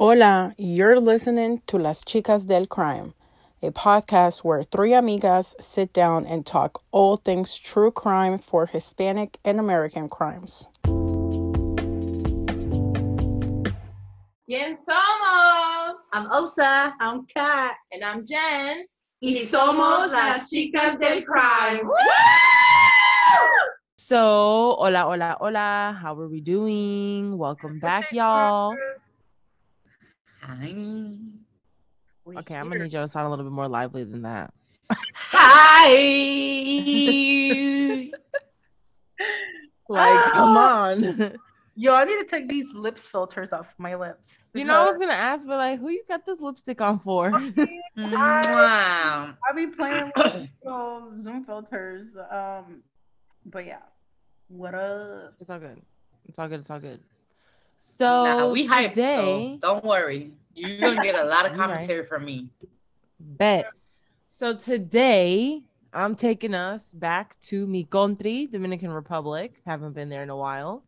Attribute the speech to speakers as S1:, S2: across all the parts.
S1: Hola, you're listening to Las Chicas del Crime, a podcast where three amigas sit down and talk all things true crime for Hispanic and American crimes.
S2: ¿Quién somos?
S3: I'm Osa.
S2: I'm Kat. And I'm Jen.
S3: Y somos las chicas del crime.
S1: So, hola, hola, hola. How are we doing? Welcome back, y'all.
S3: Hi.
S1: Okay, I'm gonna need y'all to sound a little bit more lively than that.
S3: Hi.
S1: Like, come on.
S4: Yo, I need to take these lips filters off my lips.
S1: You know, I was gonna ask, but like, who you got this lipstick on for?
S3: wow.
S4: I be playing with little Zoom filters. Um, but yeah, what up?
S1: It's all good. It's all good. It's all good. So
S3: Nah, we hype,
S1: today,
S3: so don't worry. You're gonna get a lot of
S1: You right.
S3: commentary from me.
S1: bet. So today, I'm taking us back to mi country, Dominican Republic. Haven't been there in a while,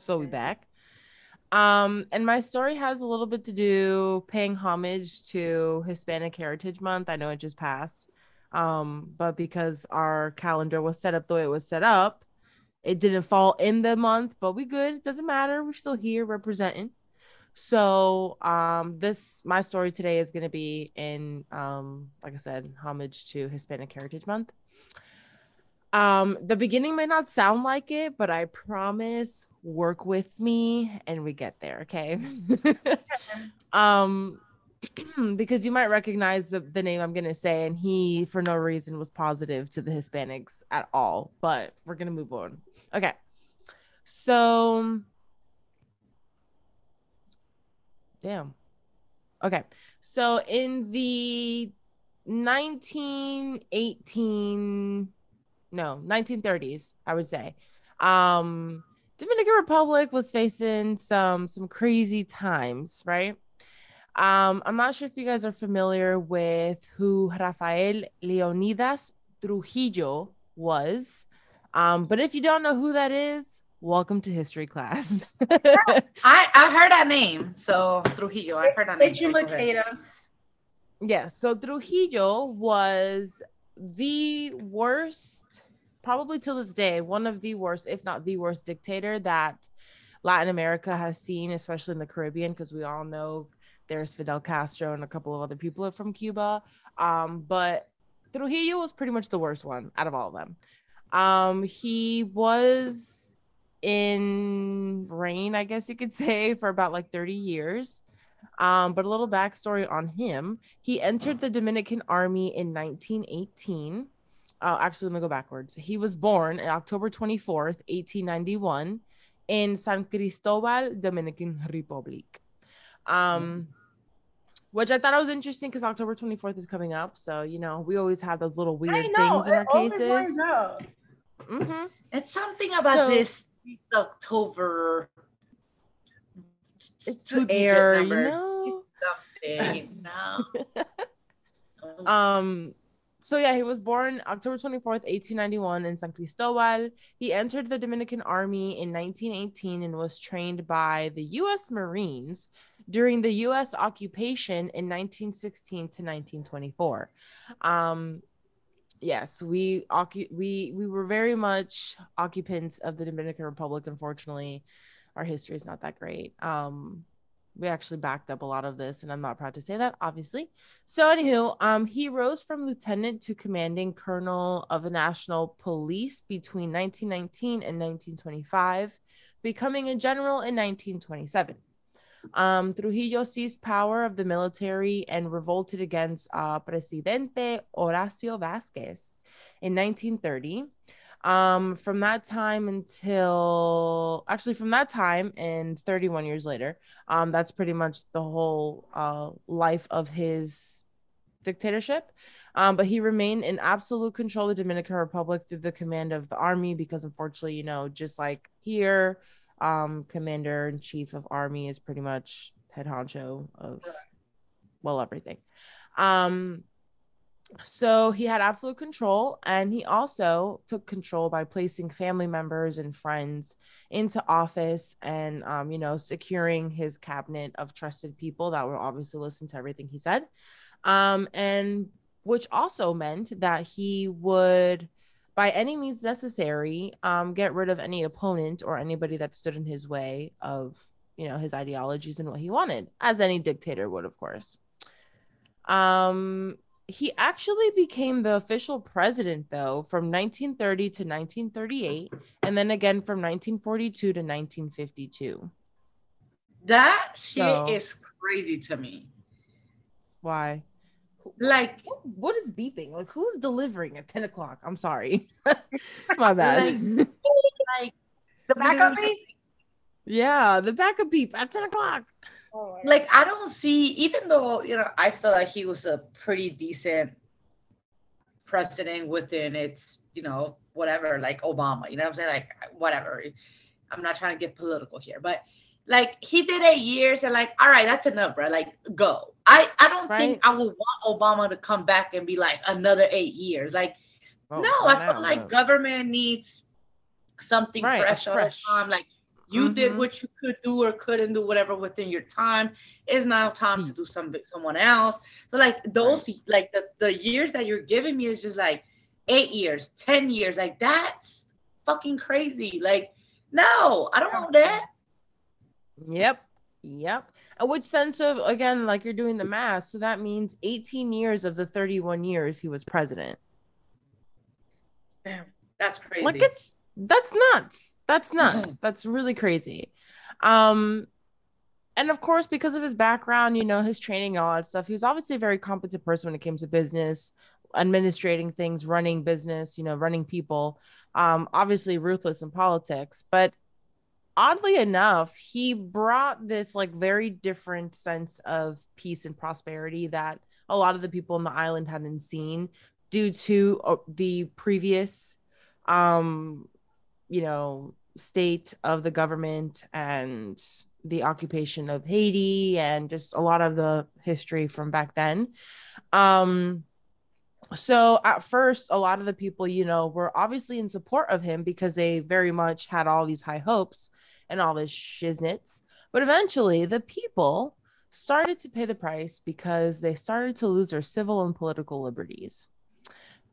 S1: so we back. Um, and my story has a little bit to do paying homage to Hispanic Heritage Month. I know it just passed, um, but because our calendar was set up the way it was set up, it didn't fall in the month. But we good. It doesn't matter. We're still here representing. So, um, this my story today is going to be in, um, like I said, homage to Hispanic Heritage Month. Um, the beginning may not sound like it, but I promise work with me and we get there, okay? um because you might recognize the, the name I'm gonna say, and he for no reason was positive to the Hispanics at all, but we're gonna move on. Okay. So damn. Okay. So in the 1918 no 1930s i would say um dominican republic was facing some some crazy times right um i'm not sure if you guys are familiar with who rafael leonidas trujillo was um but if you don't know who that is welcome to history class
S3: I I heard that name. So Trujillo, I've heard that name. so go ahead.
S4: Educate us.
S1: Yes. So Trujillo was the worst, probably till this day, one of the worst, if not the worst dictator that Latin America has seen, especially in the Caribbean, because we all know there's Fidel Castro and a couple of other people from Cuba. Um, but Trujillo was pretty much the worst one out of all of them. Um, he was in reign, I guess you could say, for about like 30 years. Um, but a little backstory on him. He entered the Dominican Army in 1918. Uh, actually, let me go backwards. He was born on October 24th, 1891, in San Cristobal, Dominican Republic. Um, which I thought was interesting because October 24th is coming up. So, you know, we always have those little weird things in our cases.
S4: lines up.
S1: hmm
S3: It's something about
S1: So-
S3: this October.
S1: It's
S3: two
S1: air, you know?
S3: Something.
S1: Um, so yeah, he was born October 24th, 1891 in San Cristobal. He entered the Dominican Army in 1918 and was trained by the US Marines during the US occupation in 1916 to 1924. Um yes, we we we were very much occupants of the Dominican Republic unfortunately. Our history is not that great. Um we actually backed up a lot of this and I'm not proud to say that obviously. So, anywho, um, he rose from lieutenant to commanding colonel of the National Police between 1919 and 1925, becoming a general in 1927. Um, Trujillo seized power of the military and revolted against uh, Presidente Horacio Vasquez in 1930. Um, from that time until actually from that time and 31 years later, um, that's pretty much the whole uh, life of his dictatorship. Um, but he remained in absolute control of the Dominican Republic through the command of the army, because unfortunately, you know, just like here, um, commander in chief of army is pretty much head honcho of well everything. Um, so he had absolute control and he also took control by placing family members and friends into office and um, you know securing his cabinet of trusted people that would obviously listen to everything he said um, and which also meant that he would by any means necessary um, get rid of any opponent or anybody that stood in his way of you know his ideologies and what he wanted as any dictator would of course. Um he actually became the official president though from 1930 to 1938 and then again from 1942 to 1952
S3: that shit so, is crazy to me.
S1: Why
S3: like
S1: what is beeping like who's delivering at 10 o'clock i'm sorry my bad
S4: like, like the backup beep
S1: yeah the backup beep at 10 o'clock
S3: Oh, like I don't see, even though you know, I feel like he was a pretty decent president within its, you know, whatever, like Obama. You know what I'm saying? Like whatever. I'm not trying to get political here, but like he did eight years and like, all right, that's enough, bro. Like go. I I don't right. think I would want Obama to come back and be like another eight years. Like, oh, no, I feel like government needs something right, fresh, fresh all the time. Like you mm-hmm. did what you could do or couldn't do whatever within your time. It's now time to do something someone else. So like those right. like the, the years that you're giving me is just like eight years, ten years. Like that's fucking crazy. Like, no, I don't want that.
S1: Yep. Yep. And which sense of again, like you're doing the math, so that means 18 years of the 31 years he was president.
S3: Damn, that's crazy.
S1: Like it's that's nuts. That's nuts. That's really crazy. Um, and of course, because of his background, you know, his training, all that stuff, he was obviously a very competent person when it came to business, administrating things, running business, you know, running people. Um, obviously ruthless in politics, but oddly enough, he brought this like very different sense of peace and prosperity that a lot of the people in the island hadn't seen due to uh, the previous um you know, state of the government and the occupation of Haiti and just a lot of the history from back then. Um, so at first, a lot of the people, you know, were obviously in support of him because they very much had all these high hopes and all this shiznits. But eventually, the people started to pay the price because they started to lose their civil and political liberties.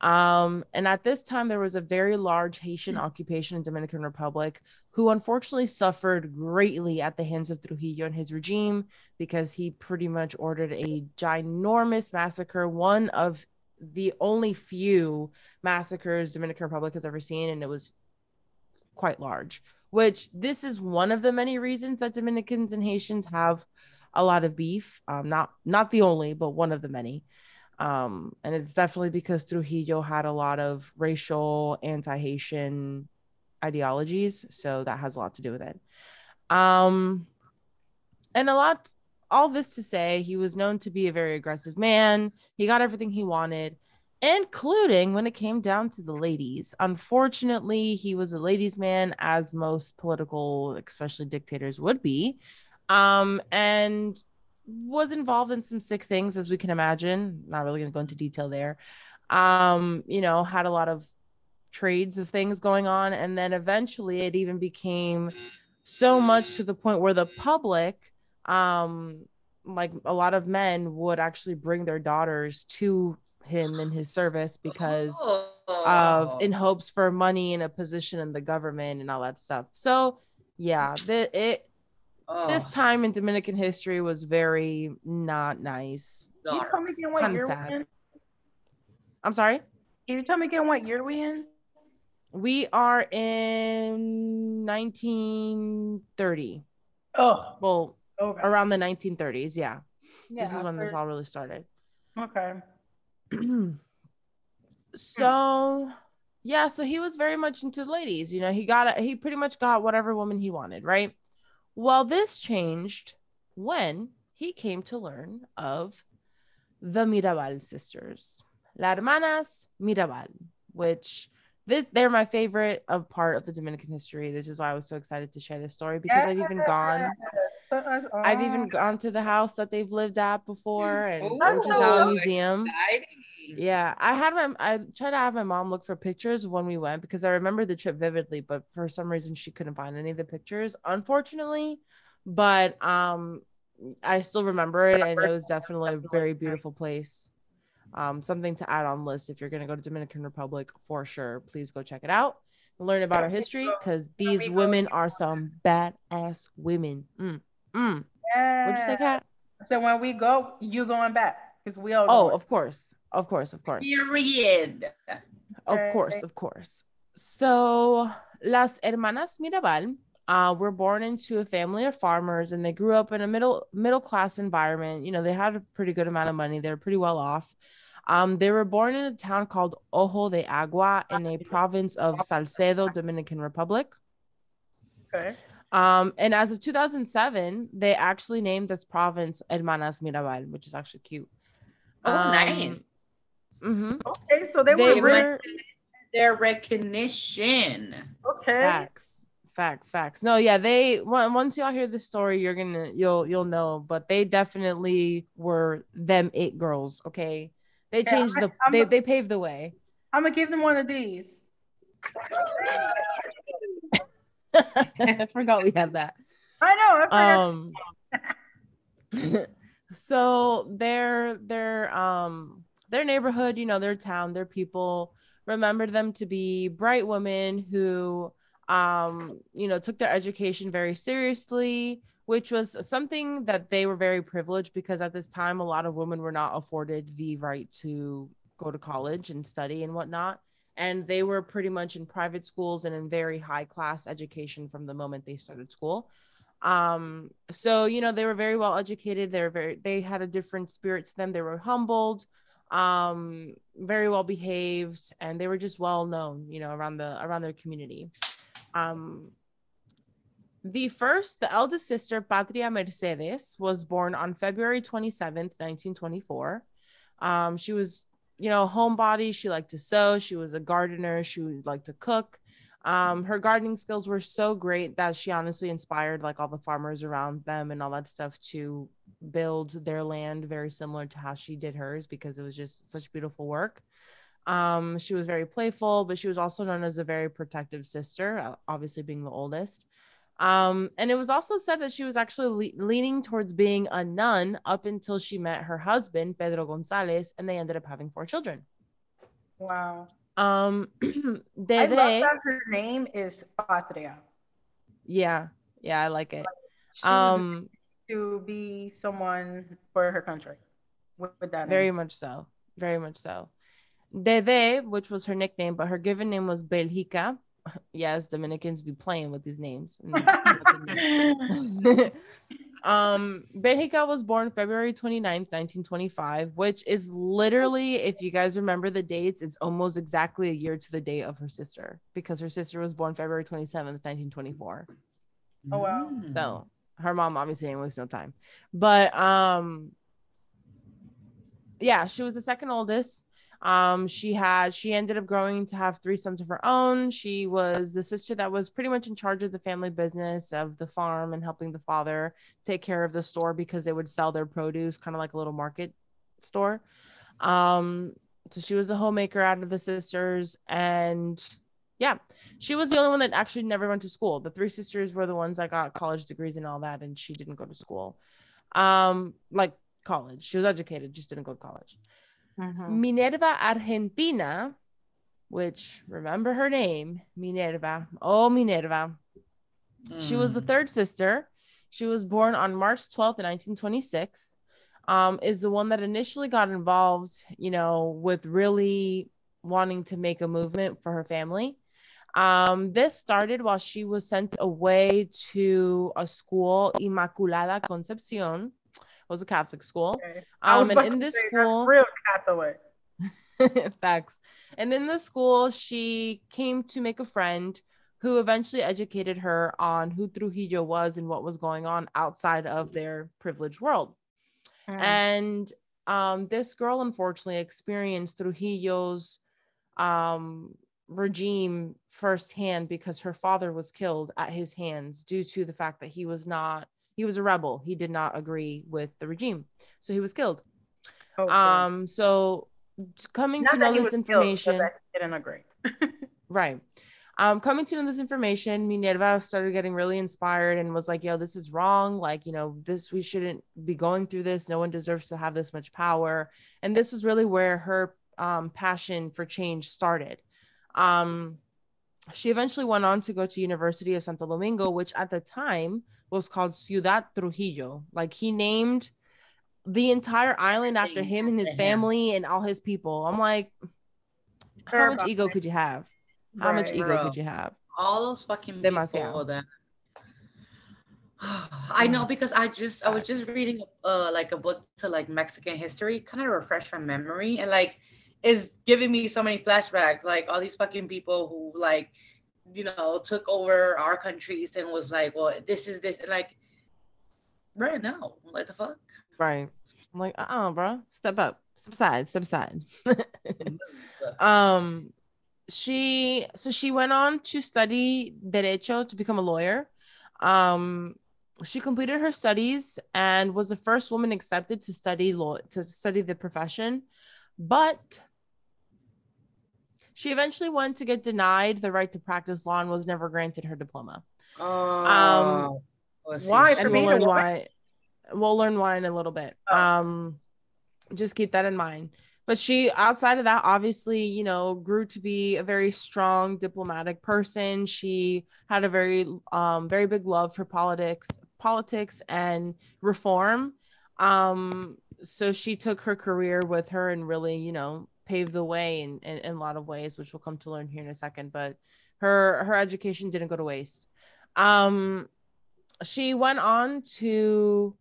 S1: Um, and at this time, there was a very large Haitian mm. occupation in Dominican Republic, who unfortunately suffered greatly at the hands of Trujillo and his regime because he pretty much ordered a ginormous massacre, one of the only few massacres Dominican Republic has ever seen, and it was quite large. Which this is one of the many reasons that Dominicans and Haitians have a lot of beef. Um, not not the only, but one of the many. Um, and it's definitely because Trujillo had a lot of racial anti-Haitian ideologies, so that has a lot to do with it. Um, and a lot, all this to say, he was known to be a very aggressive man. He got everything he wanted, including when it came down to the ladies. Unfortunately, he was a ladies' man, as most political, especially dictators, would be. Um, and was involved in some sick things as we can imagine not really going to go into detail there um you know had a lot of trades of things going on and then eventually it even became so much to the point where the public um like a lot of men would actually bring their daughters to him in his service because oh. of in hopes for money and a position in the government and all that stuff so yeah the, it Oh. This time in Dominican history was very not nice.
S4: Can you tell me again what year sad. we in?
S1: I'm sorry?
S4: Can you tell me again what year we in?
S1: We are in 1930.
S4: Oh.
S1: Well, around the 1930s, yeah. yeah this is when this all really started.
S4: Okay.
S1: so yeah, so he was very much into ladies. You know, he got he pretty much got whatever woman he wanted, right? Well, this changed when he came to learn of the Mirabal sisters, La Hermanas Mirabal, which this they're my favorite of part of the Dominican history. This is why I was so excited to share this story because yes. I've even gone I've even gone to the house that they've lived at before and oh, went to the museum. Exciting. Yeah, I had my I tried to have my mom look for pictures when we went because I remember the trip vividly, but for some reason she couldn't find any of the pictures, unfortunately. But um I still remember it and it was definitely a very beautiful place. Um something to add on list if you're going to go to Dominican Republic for sure. Please go check it out. Learn about our history cuz these women are some badass women. Mm, mm. What'd you say, Kat?
S4: So when we go, you going back because we all.
S1: Oh,
S4: going.
S1: of course. Of course, of course.
S3: Period.
S1: Of course, of course. So, las hermanas Mirabal uh, were born into a family of farmers, and they grew up in a middle middle class environment. You know, they had a pretty good amount of money. They were pretty well off. Um, they were born in a town called Ojo de Agua in a province of Salcedo, Dominican Republic.
S4: Okay.
S1: Um, and as of 2007, they actually named this province Hermanas Mirabal, which is actually cute.
S3: Oh,
S1: Um,
S3: nice.
S1: mhm.
S4: Okay, so they,
S1: They
S4: were,
S1: were
S3: Their recognition.
S4: okay.
S1: facts, facts, facts. No, yeah, they once y'all hear the story, you're gonna you'll you'll know. But they definitely were them it girls. Okay, they
S4: Yeah,
S1: changed
S4: I-
S1: the
S4: I'm
S1: they
S4: a-
S1: they paved the way.
S4: I'm gonna give them one of these.
S1: I forgot we had that.
S4: I know. I
S1: um so their their um their neighborhood you know their town their people remembered them to be bright women who um you know took their education very seriously which was something that they were very privileged because at this time a lot of women were not afforded the right to go to college and study and whatnot and they were pretty much in private schools and in very high class education from the moment they started school. Um so you know they were very well educated. They were very they had a different spirit to them. They were humbled um very well behaved and they were just well known you know around the around their community. Um the first the eldest sister patria mercedes was born on february 27th 1924 um she was you know homebody. She liked to sew. She was a gardener. She would like to cook. Um her gardening skills were so great that she honestly inspired like all the farmers around them and all that stuff to build their land very similar to how she did hers because it was just such beautiful work. Um she was very playful but she was also known as a very protective sister obviously being the oldest um and it was also said that she was actually le- leaning towards being a nun up until she met her husband pedro gonzalez and they ended up having four children
S4: Wow.
S1: um
S4: I love that her name is Patria.
S1: yeah yeah i like it
S4: She
S1: um
S4: to be someone for her country with, with that
S1: very
S4: name.
S1: much so very much so Dede, which was her nickname, but her given name was Belgica. Yes, Dominicans be playing with these names. um, Belgica was born February 29th, 1925, which is literally, if you guys remember the dates, it's almost exactly a year to the date of her sister because her sister was born February 27th, 1924.
S4: Oh, wow.
S3: Mm.
S1: So her mom obviously didn't waste no time. But um yeah, she was the second oldest. Um, she had she ended up growing to have three sons of her own. She was the sister that was pretty much in charge of the family business of the farm and helping the father take care of the store because they would sell their produce, kind of like a little market store. Um, so she was a homemaker out of the sisters, and yeah, she was the only one that actually never went to school. The three sisters were the ones that got college degrees and all that, and she didn't go to school. Um, like college. She was educated, just didn't go to college.
S4: Mhm.
S1: Minerva Argentina, which remember her name, Minerva. Oh, Minerva. She was the
S3: Mm.
S1: third sister. She was born on March 12th, 1926. Um, is the one that initially got involved, you know, with really wanting to make a movement for her family. Um, this started while she was sent away to a school, Inmaculada Concepcion. Was a Catholic school.
S4: Okay.
S1: Um, and in this
S4: say,
S1: school,
S4: real Catholic.
S1: Facts. And in the school, she came to make a friend who eventually educated her on who Trujillo was and what was going on outside of their privileged world.
S4: Mm.
S1: And um, this girl, unfortunately, experienced Trujillo's um, regime firsthand because her father was killed at his hands due to the fact that he was not, he was a rebel. He did not agree with the regime. So he was killed.
S4: Okay.
S1: Um, so coming
S4: Not
S1: to know this
S4: was killed,
S1: information,
S4: didn't agree.
S1: right? Um, coming to know this information, Minerva started getting really inspired and was like, "Yo, this is wrong. Like, you know, this we shouldn't be going through this. No one deserves to have this much power." And this was really where her um, passion for change started. Um, she eventually went on to go to University of Santo Domingo, which at the time was called Ciudad Trujillo. Like he named the entire island after him and his family and all his people. I'm like, how much ego could you have? How much ego could you have?
S3: all those fucking people that I know because I just I was just reading uh like a book to like Mexican history, kind of refresh my memory, and like is giving me so many flashbacks, like all these fucking people who like you know took over our countries and was like, well, this is this, and like right now, what the fuck?
S1: Right. I'm like, uh-uh, bro. Step up. Step aside. Step aside. um she so she went on to study derecho to become a lawyer um she completed her studies and was the first woman accepted to study law to study the profession but she eventually went to get denied the right to practice law and was never granted her diploma.
S3: Oh, let's
S4: why? For
S1: we'll
S4: me
S1: learn why we'll learn why in a little bit.
S4: Oh.
S1: um just keep that in mind. But she outside of that obviously you know grew to be a very strong diplomatic person. She had a very um very big love for politics politics and reform. Um so she took her career with her and really you know paved the way in, in, in a lot of ways which we'll come to learn here in a second but her her education didn't go to waste um she went on to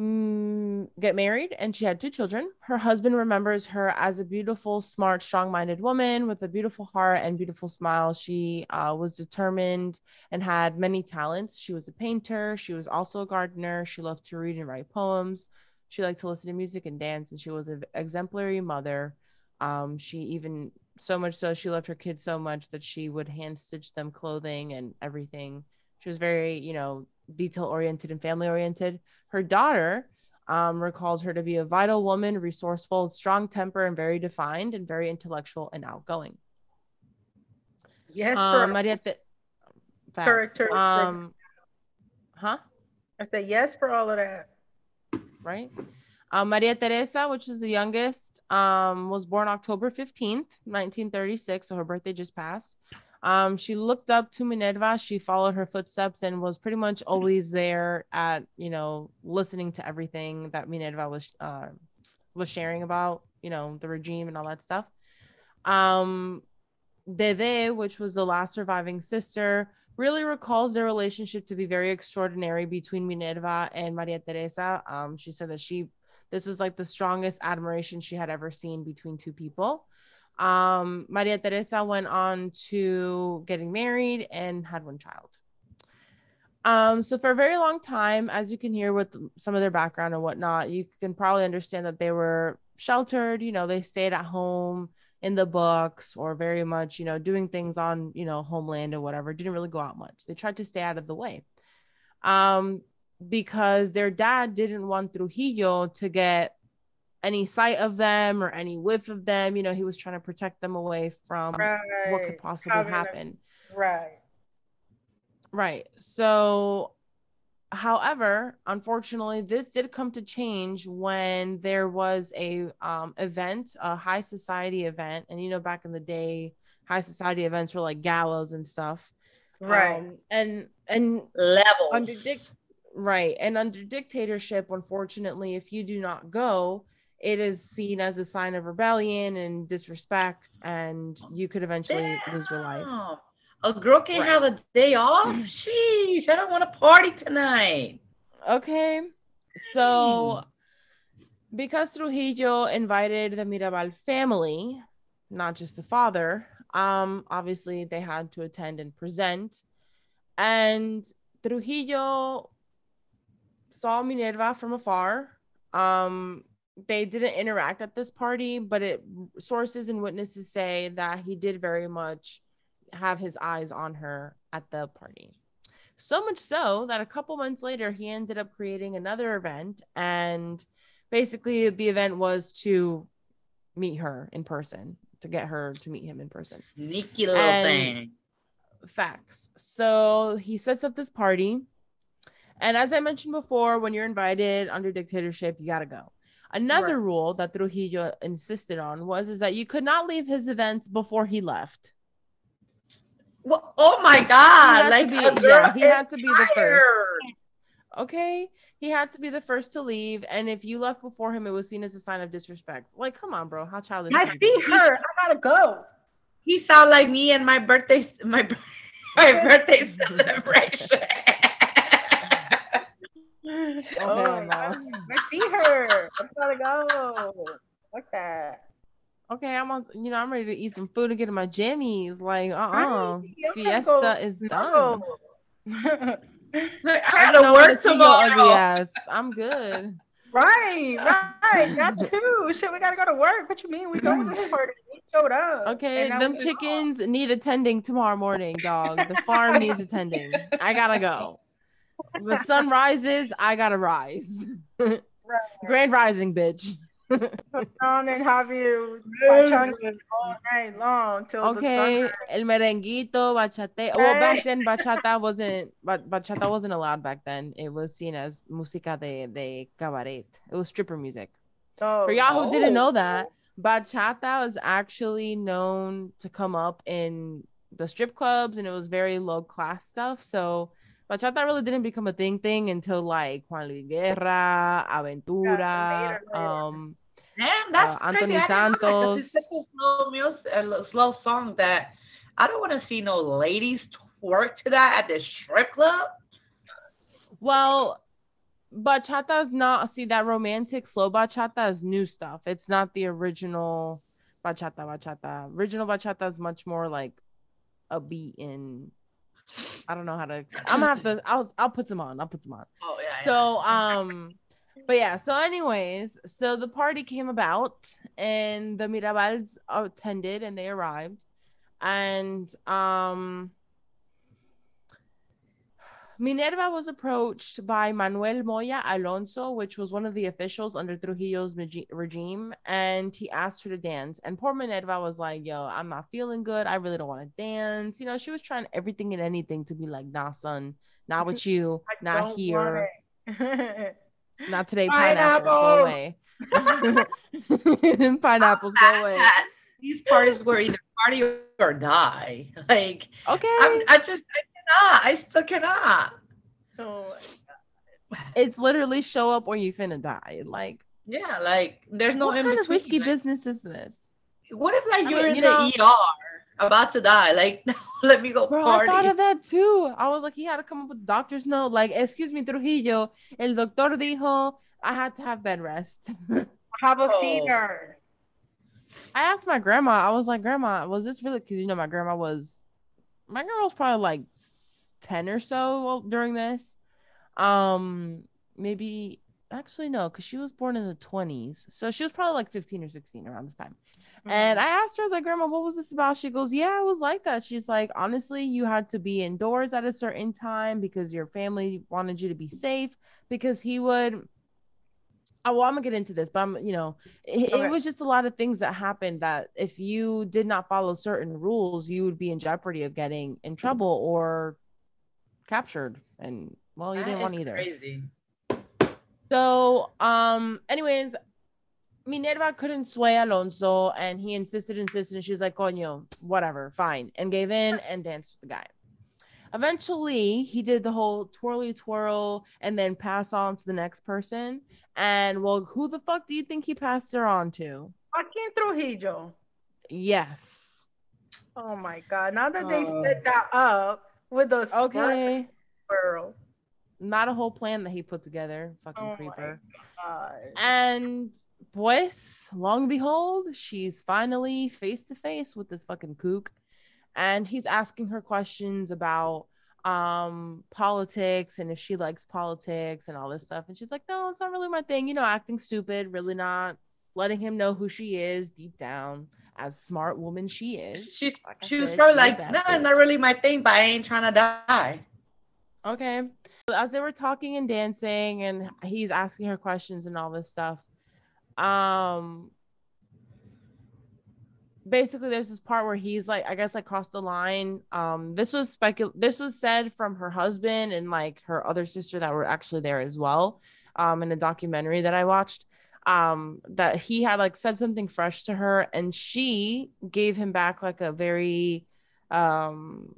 S1: mm, get married and she had two children. Her husband remembers her as a beautiful, smart, strong minded woman with a beautiful heart and beautiful smile. She uh, was determined and had many talents. She was a painter. She was also a gardener. She loved to read and write poems. She liked to listen to music and dance, and she was an exemplary mother. Um, she even so much so she loved her kids so much that she would hand stitch them clothing and everything. She was very, you know, detail oriented and family oriented. Her daughter um, recalls her to be a vital woman, resourceful, strong temper, and very defined, and very intellectual and outgoing.
S4: Yes,
S1: Um,
S4: for,
S1: Maria, Te-
S4: For-
S1: Facts.
S4: for-
S1: um, huh?
S4: I said yes for all of that.
S1: Right? Um, Maria Teresa, which is the youngest, um, was born October 15th, 1936. So her birthday just passed. Um, she looked up to Minerva. She followed her footsteps and was pretty much always there at, you know, listening to everything that Minerva was uh, was sharing about, you know, the regime and all that stuff. Um, Dede, which was the last surviving sister, really recalls their relationship to be very extraordinary between Minerva and Maria Teresa. Um, she said that she this was like the strongest admiration she had ever seen between two people. Um, Maria Teresa went on to getting married and had one child. Um, so for a very long time, as you can hear with some of their background and whatnot, you can probably understand that they were sheltered, you know, they stayed at home in the books or very much, you know, doing things on, you know, homeland or whatever, didn't really go out much. They tried to stay out of the way. Um, because their dad didn't want Trujillo to get any sight of them or any whiff of them. You know, he was trying to protect them away from
S4: Right.
S1: what could possibly happen.
S4: Right.
S1: Right. So, however, unfortunately, this did come to change when there was a um, event, a high society event, and you know, back in the day, high society events were like galas and stuff.
S4: Right.
S1: Um, and and
S3: levels.
S1: under dic- right and under dictatorship unfortunately if you do not go it is seen as a sign of rebellion and disrespect and you could eventually lose your life
S3: Damn. A girl can
S1: Right.
S3: have a day off. Sheesh, I don't want to party tonight.
S1: okay so because trujillo invited the mirabal family not just the father um obviously they had to attend and present and trujillo saw minerva from afar um they didn't interact at this party but it sources and witnesses say that he did very much have his eyes on her at the party so much so that a couple months later he ended up creating another event and basically the event was to meet her in person to get her to meet him in person.
S3: Sneaky little
S1: And-
S3: thing.
S1: Facts. So he sets up this party. And as I mentioned before, when you're invited under dictatorship, you gotta go. Another
S3: Right.
S1: rule that Trujillo insisted on was is that you could not leave his events before he left.
S3: Well, oh my God! Like
S1: be- yeah, he had to be the first. Okay. He had to be the first to leave. And if you left before him, it was seen as a sign of disrespect. Like, come on, bro. How childish. Can you be?
S4: I gotta go.
S3: He sound like me and my birthday, my my birthday celebration.
S1: Oh,
S4: my
S1: no.
S4: My feet hurt. I gotta go. What's that.
S1: Okay, I'm on. You know, I'm ready to eat some food and get in my jammies. Like, uh, uh
S4: Right, I'm
S1: Fiesta
S4: go.
S1: is done.
S4: No.
S3: I
S1: I
S3: gotta
S1: don't want to
S3: work
S1: see your ugly
S3: tomorrow.
S1: ass. I'm good.
S4: right, right. Got too. Shit, we gotta go to work. What you mean? We go to this party. We showed up.
S1: Okay, them
S4: we-
S1: chickens need attending tomorrow morning, dog. The farm needs attending. I gotta go. The sun rises. I gotta rise. Grand rising, bitch.
S4: Put on and have you
S3: Yes.
S4: all night long till
S1: Okay,
S4: the sun.
S1: el merenguito, bachate. Oh, well, back then bachata wasn't, but bachata wasn't allowed back then. It was seen as música de de cabaret. It was stripper music.
S4: Oh,
S1: For y'all who didn't
S3: Oh.
S1: know that, bachata was actually known to come up in the strip clubs, and it was very low class stuff. So bachata really didn't become a thing thing until like Juan Luis Guerra, Aventura,
S4: later, later.
S1: um,
S3: Damn, that's
S1: Uh. Anthony
S3: I didn't know that 'cause It's such a slow music, a slow song that I don't want to see no ladies twerk to that at the strip club.
S1: Well, bachata is not see that romantic slow bachata is new stuff. It's not the original bachata bachata. Original bachata is much more like a beat in I don't know how to I'm gonna have to I'll I'll put some on. I'll put some on.
S3: Oh yeah.
S1: So um but yeah, so anyways, so the party came about and the Mirabals attended and they arrived and um Minerva was approached by Manuel Moya Alonso, which was one of the officials under Trujillo's regime, and he asked her to dance. And poor Minerva was like, Yo, I'm not feeling good. I really don't want to dance. You know, she was trying everything and anything to be like, Nah, son, not with you, not here. Not today, pineapples. Go away. pineapples, go away.
S3: These parties were either party or die. Like
S1: Okay.
S3: I'm, I just I cannot. I still cannot.
S4: Oh,
S1: it's literally show up or you finna die. Like,
S3: Yeah, like there's no
S1: what
S3: in
S1: kind
S3: between.
S1: of risky
S3: Like,
S1: business is this?
S3: What if like
S1: I
S3: you're
S1: mean,
S3: in
S1: you
S3: the
S1: know-
S3: ER about to die? Like let me go
S1: Bro, I thought of that too. I was like, he had to come up with a doctor's note. Like, excuse me, Trujillo. El doctor dijo I had to have bed rest.
S4: have a
S3: Oh.
S4: fever.
S1: I asked my grandma. I was like, Grandma, was this really? Because you know, my grandma was, my grandma was probably like ten or so during this. Um, maybe actually no, because she was born in the twenties, so she was probably like fifteen or sixteen around this time. And
S4: Mm-hmm.
S1: I asked her, I was like, Grandma, what was this about? She goes, Yeah, it was like that. She's like, Honestly, you had to be indoors at a certain time because your family wanted you to be safe. Because he would, oh, well, I'm gonna get into this, but I'm, you know, it,
S4: Okay.
S1: it was just a lot of things that happened that if you did not follow certain rules, you would be in jeopardy of getting in trouble or captured. And well, you
S3: That
S1: didn't want either.
S3: Crazy.
S1: So, um, anyways, Minerva couldn't sway Alonso and he insisted, insisted, and she was like, Coño, whatever, fine, and gave in and danced with the guy. Eventually, he did the whole twirly twirl and then pass on to the next person. And well, who the fuck do you think he passed her on to?
S4: Joaquin Trujillo.
S1: Yes.
S4: Oh my god! Now that they
S3: Oh.
S4: set that up with a
S1: Okay.
S4: squirrel.
S1: Not a whole plan that he put together. Fucking
S4: Oh
S1: creeper. And pues, long behold, she's finally face to face with this fucking kook. And he's asking her questions about um politics and if she likes politics and all this stuff. And she's like, No, it's not really my thing. You know, acting stupid, really not letting him know who she is deep down, as smart woman she is.
S3: She's
S1: Like
S3: she was
S1: said,
S3: probably like, no,
S1: bitch."
S3: not really my thing, but I ain't trying to die.
S1: Okay. As they were talking and dancing and he's asking her questions and all this stuff, um basically there's this part where he's like i guess like crossed the line um this was specul this was said from her husband and like her other sister that were actually there as well um in a documentary that i watched um that he had like said something fresh to her and she gave him back like a very um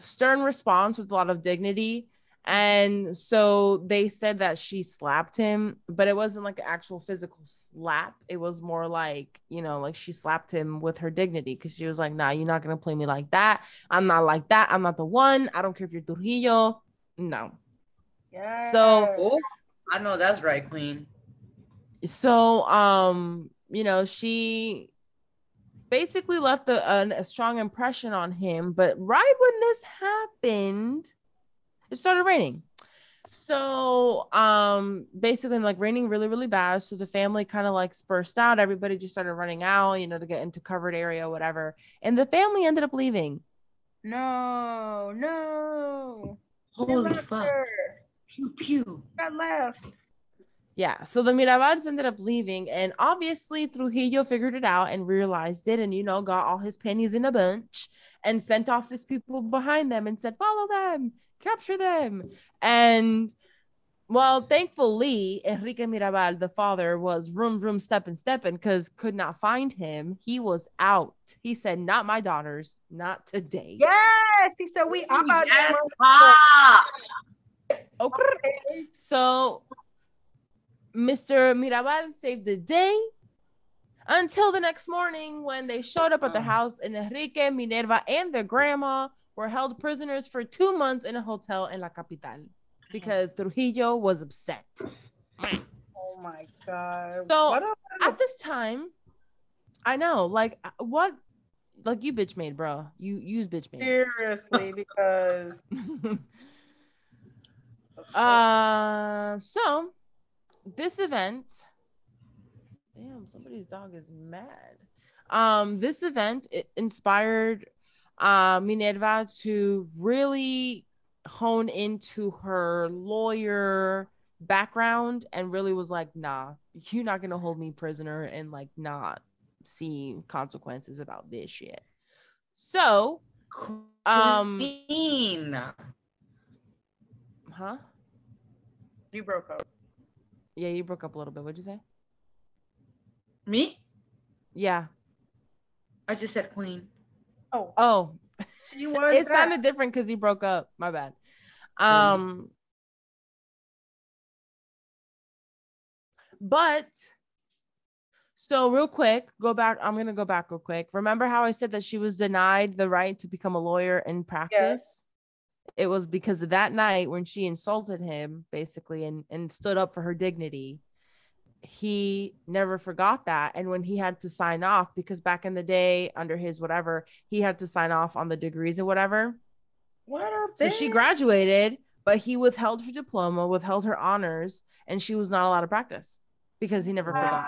S1: stern response with a lot of dignity and so they said that she slapped him, but it wasn't like an actual physical slap. It was more like, you know, like she slapped him with her dignity because she was like, nah, you're not going to play me like that. I'm not like that. I'm not the one. I don't care if you're Trujillo. No.
S4: Yeah.
S1: So,
S3: Oh, I know that's right, Queen.
S1: So, um, you know, she basically left a, a, a strong impression on him. But right when this happened, it started raining. So um basically like raining really, really bad. So the family kind of like dispersed out. Everybody just started running out, you know, to get into covered area, whatever. And the family ended up leaving.
S4: no, no.
S3: Holy
S4: left
S3: fuck. Pew pew.
S4: Got left.
S1: Yeah. So the Mirabals ended up leaving. And obviously Trujillo figured it out and realized it and you know got all his pennies in a bunch and sent off his people behind them and said, follow them, capture them. And well, thankfully, Enrique Mirabal, the father, was room, room, stepping, stepping because could not find him. He was out. He said, Not my daughters, not today.
S4: Yes, he said we out
S3: Yes, ah!
S1: Okay. So Mr. Mirabal saved the day until the next morning when they showed up at the house and Enrique, Minerva, and their grandma were held prisoners for two months in a hotel in La Capital because Trujillo was upset.
S4: Oh my god.
S1: So,
S4: What a-
S1: At this time, I know, like, uh, what, like, you bitch made, bro. You use bitch made.
S4: seriously because
S1: uh, so this event, damn, somebody's dog is mad. Um, this event it inspired uh, Minerva to really hone into her lawyer background and really was like, nah, you're not gonna hold me prisoner and like not see consequences about this shit. So, um,
S3: Queen.
S1: huh?
S4: you broke up.
S1: Yeah, you broke up a little bit. What'd you say?
S3: Me?
S1: Yeah.
S3: I just said queen.
S4: Oh,
S1: Oh,
S4: she was
S1: it
S4: that.
S1: sounded different because you broke up. My bad. Um, but so real quick, go back. I'm gonna go back real quick. Remember how I said that she was denied the right to become a lawyer in practice? It was because of that night when she insulted him, basically, and and stood up for her dignity. He never forgot that. And when he had to sign off, because back in the day, under his whatever, he had to sign off on the degrees or whatever.
S4: What a
S1: So she graduated, but he withheld her diploma, withheld her honors, and she was not allowed to practice because he never forgot.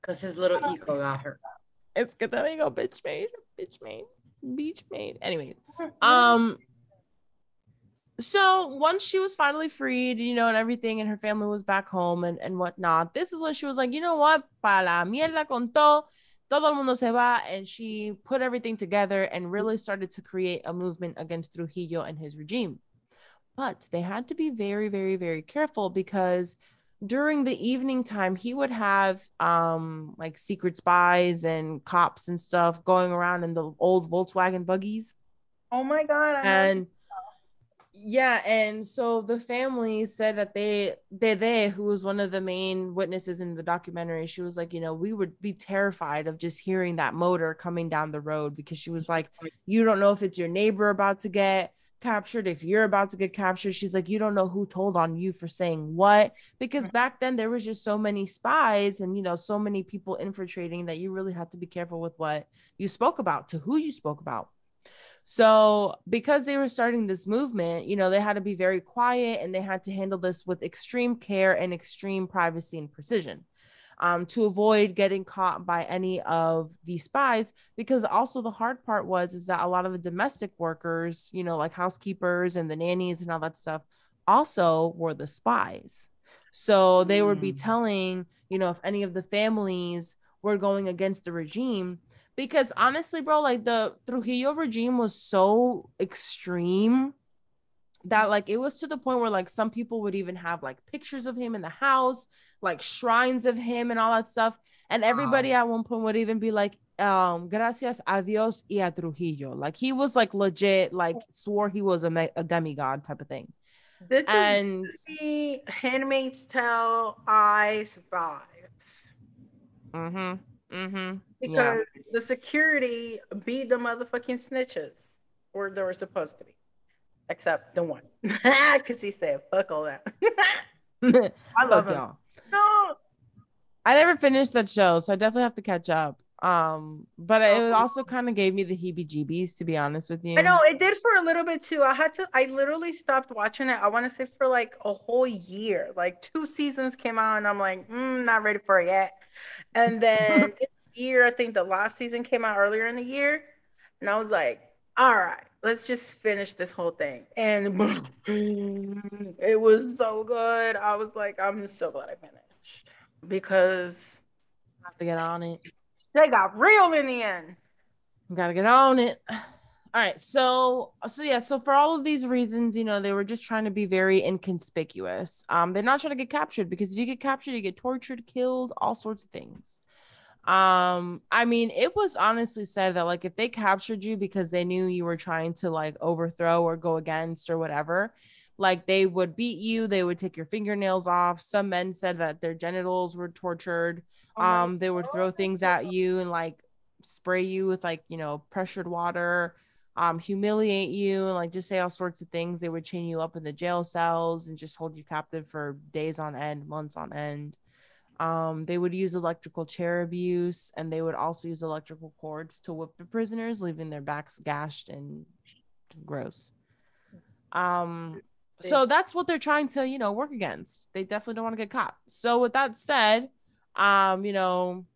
S3: Because his little ego got her.
S1: It's good that we go bitch made, bitch made, beach made. Anyway, um, so once she was finally freed, you know, and everything, and her family was back home and and whatnot. This is when she was like, you know what, pa la mierda con todo. Todo el mundo se va, and she put everything together and really started to create a movement against Trujillo and his regime. But they had to be very, very, very careful because during the evening time he would have um like secret spies and cops and stuff going around in the old Volkswagen buggies
S4: oh my god.
S1: And yeah and so the family said that they they they who was one of the main witnesses in the documentary she was like you know we would be terrified of just hearing that motor coming down the road because she was like you don't know if it's your neighbor about to get captured if you're about to get captured she's like you don't know who told on you for saying what because mm-hmm. back then there was just so many spies and you know so many people infiltrating that you really had to be careful with what you spoke about to who you spoke about. So, because they were starting this movement, you know, they had to be very quiet and they had to handle this with extreme care and extreme privacy and precision um, to avoid getting caught by any of the spies. Because also, the hard part was is that a lot of the domestic workers, you know, like housekeepers and the nannies and all that stuff, also were the spies. So, they would be
S3: Mm.
S1: telling, you know, if any of the families were going against the regime because honestly bro like the Trujillo regime was so extreme that like it was to the point where like some people would even have like pictures of him in the house like shrines of him and all that stuff. And everybody wow. at one point would even be like um gracias a dios y a trujillo. Like he was like legit like swore he was a, me- a demigod type of thing.
S4: This and is handmaid's tale eyes vibes.
S1: Mm-hmm. Mm-hmm.
S4: Because yeah. the security beat the motherfucking snitches or they were supposed to be except the one. Because he said fuck all that.
S1: I love y'all. No. I never finished that show so i definitely have to catch up. Um but it also kind of gave me the heebie jeebies to be honest with you.
S4: I know it did for a little bit too. I had to i literally stopped watching it i want to say for like a whole year. Like two seasons came out and i'm like mm, not ready for it yet. And then this year i think the last season came out earlier in the year and i was like all right let's just finish this whole thing and it was so good i was like i'm so glad i finished because
S1: I have to get on it
S4: they got real in the end.
S1: Gotta get on it. All right. So so yeah, so for all of these reasons, you know, they were just trying to be very inconspicuous. Um, they're not trying to get captured because if you get captured, you get tortured, killed, all sorts of things. Um, I mean, it was honestly said that like if they captured you because they knew you were trying to like overthrow or go against or whatever, like they would beat you, they would take your fingernails off. Some men said that their genitals were tortured. Oh um, they would throw things at you and like spray you with like, you know, pressured water, um, humiliate you and like just say all sorts of things. They would chain you up in the jail cells and just hold you captive for days on end, months on end. Um, they would use electrical chair abuse and they would also use electrical cords to whip the prisoners, leaving their backs gashed and gross. Um, so that's what they're trying to, you know, work against. They definitely don't want to get caught. So with that said, um, you know,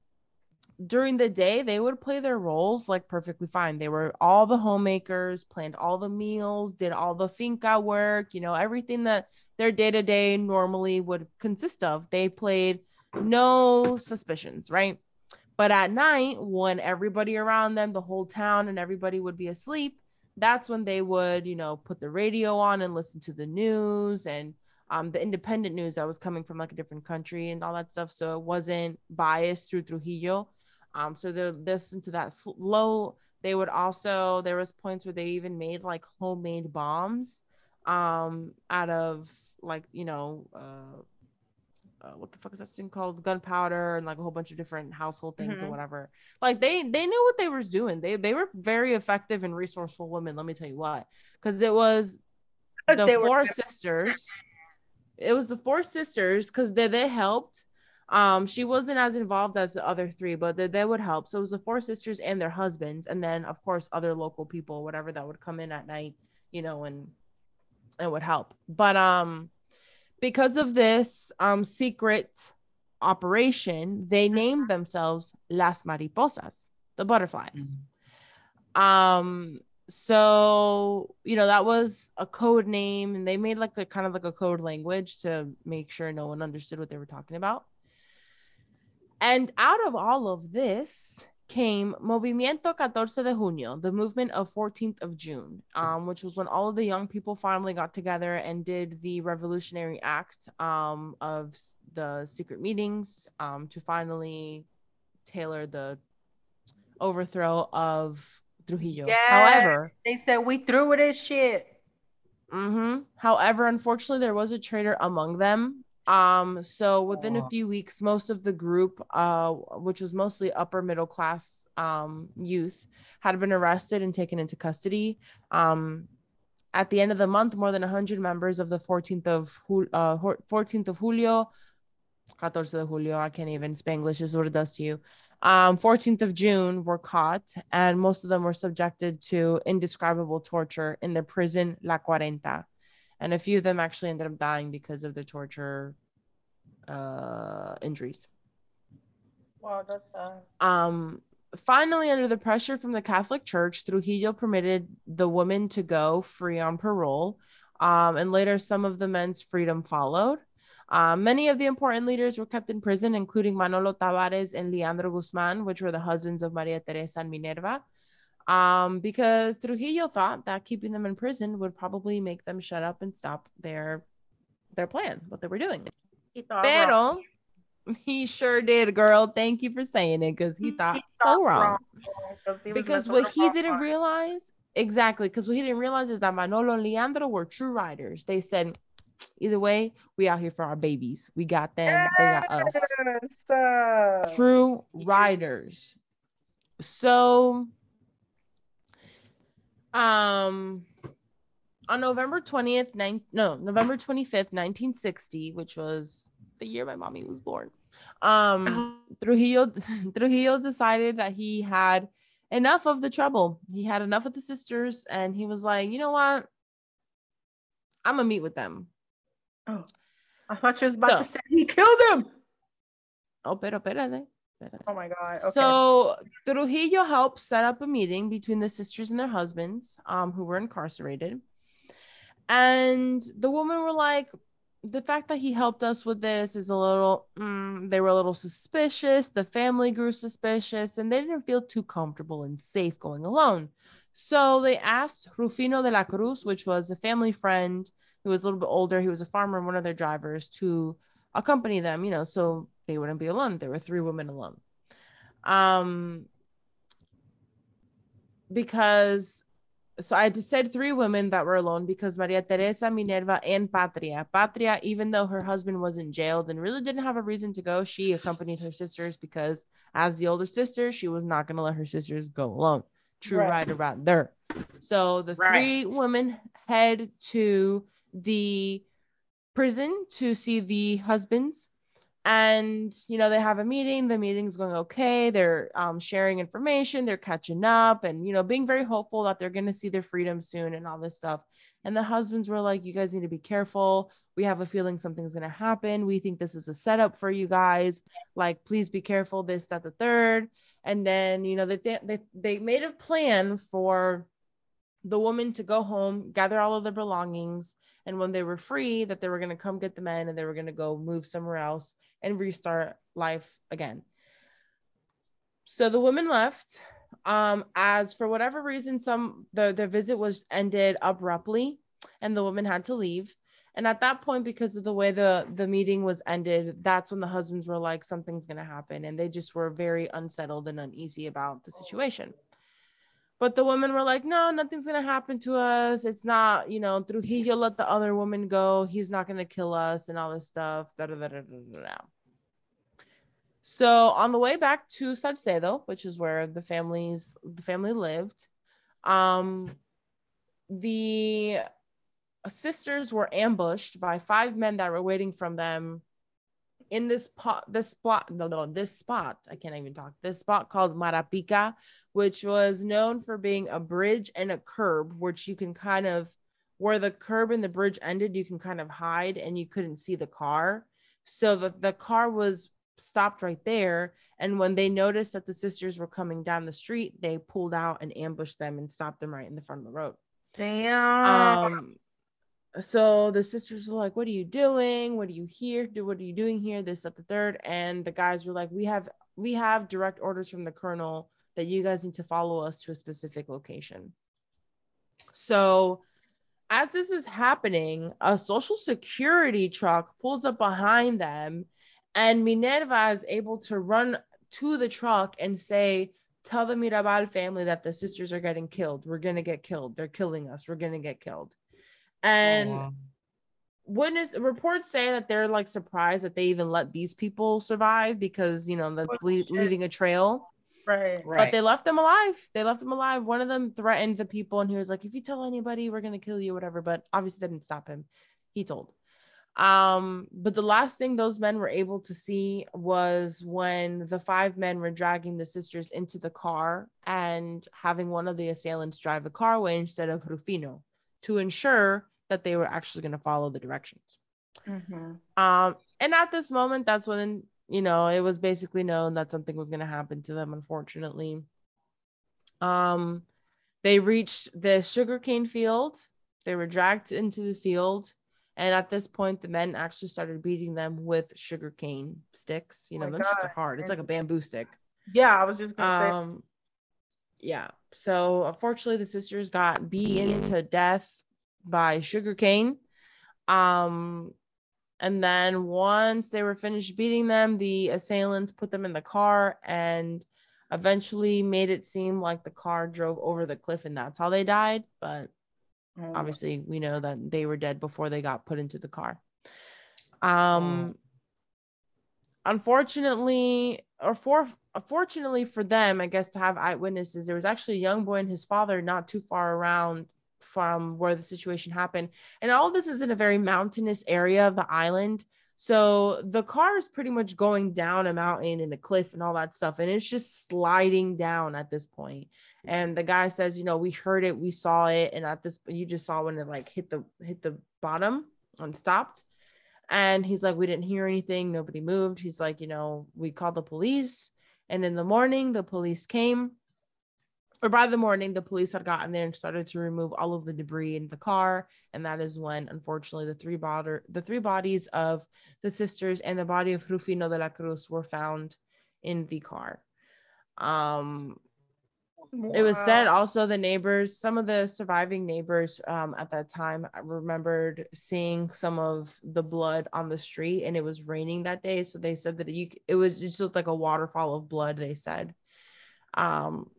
S1: during the day they would play their roles like perfectly fine. They were all the homemakers, planned all the meals, did all the finca work, you know, everything that their day-to-day normally would consist of. They played no suspicions, right? But at night, when everybody around them, the whole town and everybody would be asleep, that's when they would, you know, put the radio on and listen to the news and um, the independent news that was coming from like a different country and all that stuff. So it wasn't biased through Trujillo. Um, so they listened to that slow. They would also there was points where they even made like homemade bombs um out of like you know uh uh, what the fuck is that thing called? Gunpowder and like a whole bunch of different household things mm-hmm. or whatever. Like they they knew what they were doing. They they were very effective and resourceful women let me tell you why. Because it was the four were- sisters. It was the four sisters because they, they helped. Um she wasn't as involved as the other three but they, they would help. So it was the four sisters and their husbands and then of course other local people whatever that would come in at night you know and it would help. But um because of this um, secret operation, they named themselves Las Mariposas, the butterflies. Mm-hmm. Um, so you know that was a code name, and they made like a kind of like a code language to make sure no one understood what they were talking about. And out of all of this, came Movimiento 14 de Junio, the movement of 14th of June, um, which was when all of the young people finally got together and did the revolutionary act um, of the secret meetings um, to finally tailor the overthrow of Trujillo. Yeah, However,
S4: they said we threw with this shit.
S1: Mm-hmm. However, unfortunately, there was a traitor among them um, so within a few weeks, most of the group, uh, which was mostly upper middle class um, youth, had been arrested and taken into custody. Um, at the end of the month, more than 100 members of the 14th of uh, 14th of Julio, 14 de Julio, I can't even Spanglish is what it does to you. Um, 14th of June were caught, and most of them were subjected to indescribable torture in the prison La Cuarenta and a few of them actually ended up dying because of the torture uh, injuries.
S4: Wow, that's sad.
S1: Um, finally, under the pressure from the Catholic Church, Trujillo permitted the women to go free on parole. Um, and later, some of the men's freedom followed. Uh, many of the important leaders were kept in prison, including Manolo Tavares and Leandro Guzman, which were the husbands of Maria Teresa and Minerva, um, because Trujillo thought that keeping them in prison would probably make them shut up and stop their their plan, what they were doing.
S4: He thought wrong.
S1: He sure did, girl. Thank you for saying it because he thought so wrong.
S4: wrong. he
S1: Because what he didn't realize exactly, because what he didn't realize is that Manolo and Leandro were true riders. They said, either way, we out here for our babies. We got them, they got us. True riders. So, um, on November 20th, nine, no, November 25th, 1960, which was the year my mommy was born, um, Trujillo, Trujillo decided that he had enough of the trouble. He had enough of the sisters, and he was like, you know what? I'm gonna meet with them.
S4: Oh, I thought you was about
S1: So-
S4: to say he killed him.
S1: Oh, pero espérate.
S4: Oh my god. Okay.
S1: So Trujillo helped set up a meeting between the sisters and their husbands, um, who were incarcerated. And the women were like, the fact that he helped us with this is a little, mm, they were a little suspicious. The family grew suspicious and they didn't feel too comfortable and safe going alone. So they asked Rufino de la Cruz, which was a family friend who was a little bit older. He was a farmer and one of their drivers to accompany them, you know, so they wouldn't be alone. There were three women alone. Um, because so I just said three women that were alone because Maria Teresa, Minerva, and Patria. Patria, even though her husband was in jail and really didn't have a reason to go, she accompanied her sisters because, as the older sister, she was not going to let her sisters go alone. True
S4: Right.
S1: right there. So the three women head to the prison to see the husbands and you know they have a meeting the meeting's going okay they're um, sharing information they're catching up and you know being very hopeful that they're going to see their freedom soon and all this stuff. And the husbands were like you guys need to be careful. We have a feeling something's going to happen. We think this is a setup for you guys. Like please be careful this that the third. And then you know they they, they made a plan for the woman to go home gather all of their belongings and when they were free that they were going to come get the men and they were going to go move somewhere else and restart life again. So the woman left um as for whatever reason some the the visit was ended abruptly and the woman had to leave. And at that point because of the way the the meeting was ended that's when the husbands were like something's going to happen. And they just were very unsettled and uneasy about the situation but the women were like, no, nothing's gonna happen to us. It's not, you know, Trujillo let the other woman go. He's not gonna kill us and all this stuff. Da, da, da, da, da, da. So on the way back to Salcedo, which is where the families the family lived, um, the sisters were ambushed by five men that were waiting from them in this pot this spot no no this spot i can't even talk this spot called marapica which was known for being a bridge and a curb which you can kind of where the curb and the bridge ended you can kind of hide and you couldn't see the car so the, the car was stopped right there and when they noticed that the sisters were coming down the street they pulled out and ambushed them and stopped them right in the front of the road
S4: Damn.
S1: um so the sisters were like what are you doing? What are you here do what are you doing here? This at the third. And the guys were like we have we have direct orders from the colonel that you guys need to follow us to a specific location. So as this is happening a social security truck pulls up behind them and minerva is able to run to the truck and say tell the mirabal family that the sisters are getting killed. We're gonna get killed. They're killing us. We're gonna get killed and
S3: wow.
S1: witness reports say that they're like surprised that they even let these people survive because you know that's le- leaving a trail
S4: right.
S3: right.
S1: but they left them alive they left them alive one of them threatened the people and he was like if you tell anybody we're gonna kill you whatever but obviously they didn't stop him he told um but the last thing those men were able to see was when the five men were dragging the sisters into the car and having one of the assailants drive the car away instead of rufino to ensure that they were actually going to follow the directions
S4: Mhm.
S1: um, and at this moment, that's when you know it was basically known that something was going to happen to them. Unfortunately, um, they reached the sugarcane field. They were dragged into the field, And at this point, the men actually started beating them with sugarcane sticks. You know, shits are
S4: God.
S1: hard. It's like a bamboo stick.
S4: Yeah, I was just gonna say.
S1: Um, yeah. So unfortunately, the sisters got beaten to death by sugarcane. Um, and then once they were finished beating them, the assailants put them in the car and eventually made it seem like the car drove over the cliff and that's how they died. But
S4: Oh,
S1: obviously, we know that they were dead before they got put into the car. Um, unfortunately, or for fortunately for them, I guess to have eyewitnesses, there was actually a young boy and his father not too far around from where the situation happened. And all this is in a very mountainous area of the island. So the car is pretty much going down a mountain and a cliff and all that stuff. And it's just sliding down at this point. And the guy says, you know, we heard it, we saw it. And at this, you just saw when it like hit the hit the bottom and stopped. And he's like, we didn't hear anything. Nobody moved. He's like, you know, we called the police. And in the morning, the police came. Or by the morning, the police had gotten there and started to remove all of the debris in the car. And that is when, unfortunately, the three body, the three bodies of the sisters and the body of Rufino de la Cruz were found in the car. Um, it was said also the neighbors some of the surviving neighbors um, at that time remembered seeing some of the blood on the street and it was raining that day so they said that you it was just looked like a waterfall of blood they said um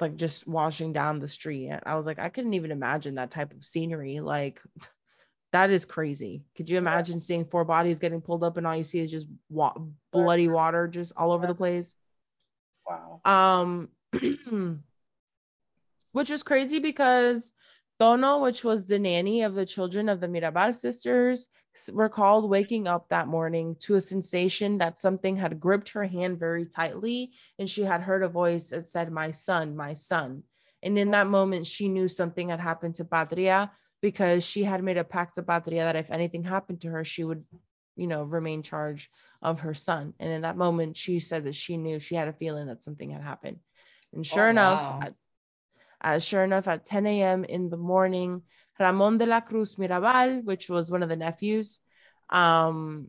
S1: like just washing down the street And i was like i couldn't even imagine that type of scenery like that is crazy. Could you imagine seeing four bodies getting pulled up and all you see is just wa- bloody water. just all over the place?
S4: Wow.
S1: um which was crazy because Tono, which was the nanny of the children of the Mirabal sisters, recalled waking up that morning to a sensation that something had gripped her hand very tightly, and she had heard a voice that said, My son, my son. And in that moment, she knew something had happened to Patria because she had made a pact to Patria that if anything happened to her, she would, you know, remain charge of her son. And in that moment, she said that she knew she had a feeling that something had happened. And oh, sure
S3: Oh,
S1: enough,
S3: wow.
S1: Uh, sure enough, at 10 a.m. in the morning, Ramon de la Cruz Mirabal, which was one of the nephews, um,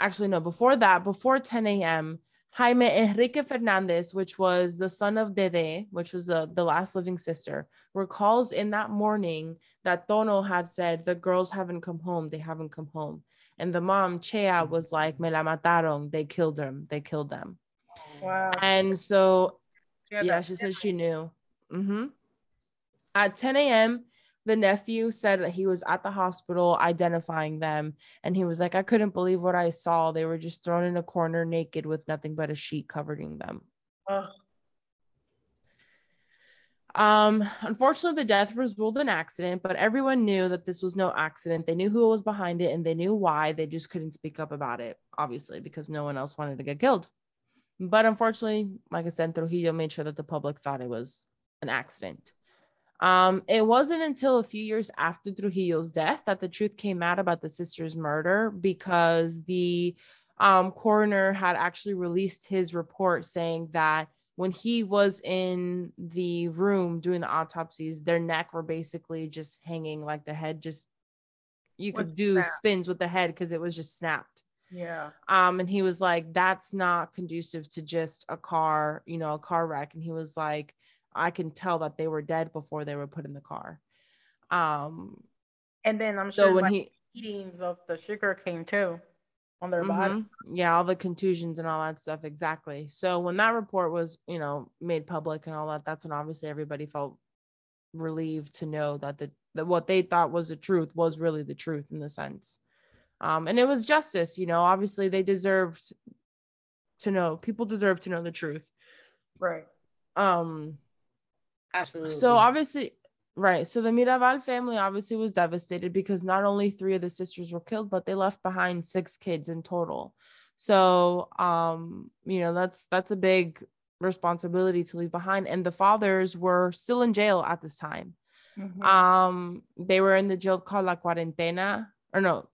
S1: actually, no, before that, before 10 a.m., Jaime Enrique Fernandez, which was the son of Dede, which was the, the last living sister, recalls in that morning that Tono had said, The girls haven't come home. They haven't come home. And the mom, Chea, was like, Me la mataron. They killed them. They killed them.
S4: Wow.
S1: And so yeah,
S4: that
S1: she said she knew. hmm At 10 a.m., the nephew said that he was at the hospital identifying them. And he was like, I couldn't believe what I saw. They were just thrown in a corner naked with nothing but a sheet covering them. Um, unfortunately, the death was ruled an accident, but everyone knew that this was no accident. They knew who was behind it and they knew why. They just couldn't speak up about it, obviously, because no one else wanted to get killed. But unfortunately, like I said, Trujillo made sure that the public thought it was an accident. Um, it wasn't until a few years after Trujillo's death that the truth came out about the sister's murder because the um, coroner had actually released his report saying that when he was in the room doing the autopsies, their neck were basically just hanging like the head just you could do spins with the head because it was just snapped
S4: Yeah.
S1: um and he was like that's not conducive to just a car you know a car wreck and he was like i can tell that they were dead before they were put in the car um
S4: And then I'm sure
S1: so when
S4: like,
S1: he
S4: eatings of the sugar cane too on their body.
S1: Mhm. yeah all the contusions and all that stuff exactly so when that report was you know made public and all that that's when obviously everybody felt relieved to know that the that what they thought was the truth was really the truth in the sense um and it was justice you know obviously they deserved to know people deserve to know the truth
S4: Right.
S1: um
S3: Absolutely.
S1: so obviously right so the mirabal family obviously was devastated because not only three of the sisters were killed but they left behind six kids in total so um you know that's that's a big responsibility to leave behind and the fathers were still in jail at this time
S4: Mhm.
S1: um they were in the jail called la cuarentena or no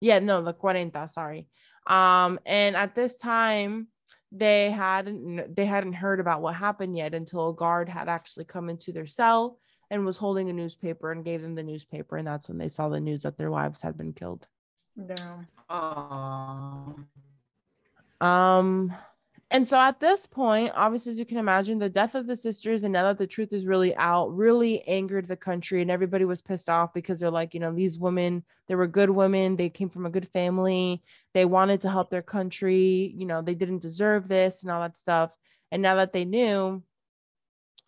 S1: yeah no the cuarenta sorry um and at this time they hadn't they hadn't heard about what happened yet until a guard had actually come into their cell and was holding a newspaper and gave them the newspaper and that's when they saw the news that their wives had been killed
S4: Damn.
S3: Oh.
S1: um and so at this point obviously as you can imagine the death of the sisters and now that the truth is really out really angered the country and everybody was pissed off because they're like you know these women they were good women they came from a good family they wanted to help their country you know they didn't deserve this and all that stuff. And now that they knew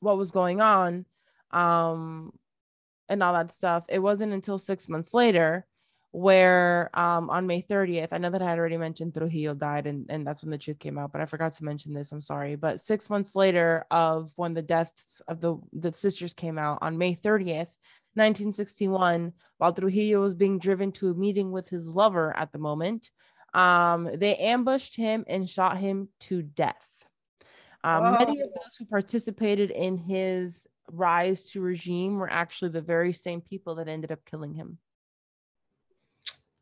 S1: what was going on um and all that stuff it wasn't until six months later where um on may 30th i know that i had already mentioned trujillo died and, and that's when the truth came out but i forgot to mention this i'm sorry but six months later of when the deaths of the the sisters came out on may 30th 1961 while trujillo was being driven to a meeting with his lover at the moment um they ambushed him and shot him to death um, many of those who participated in his rise to regime were actually the very same people that ended up killing him.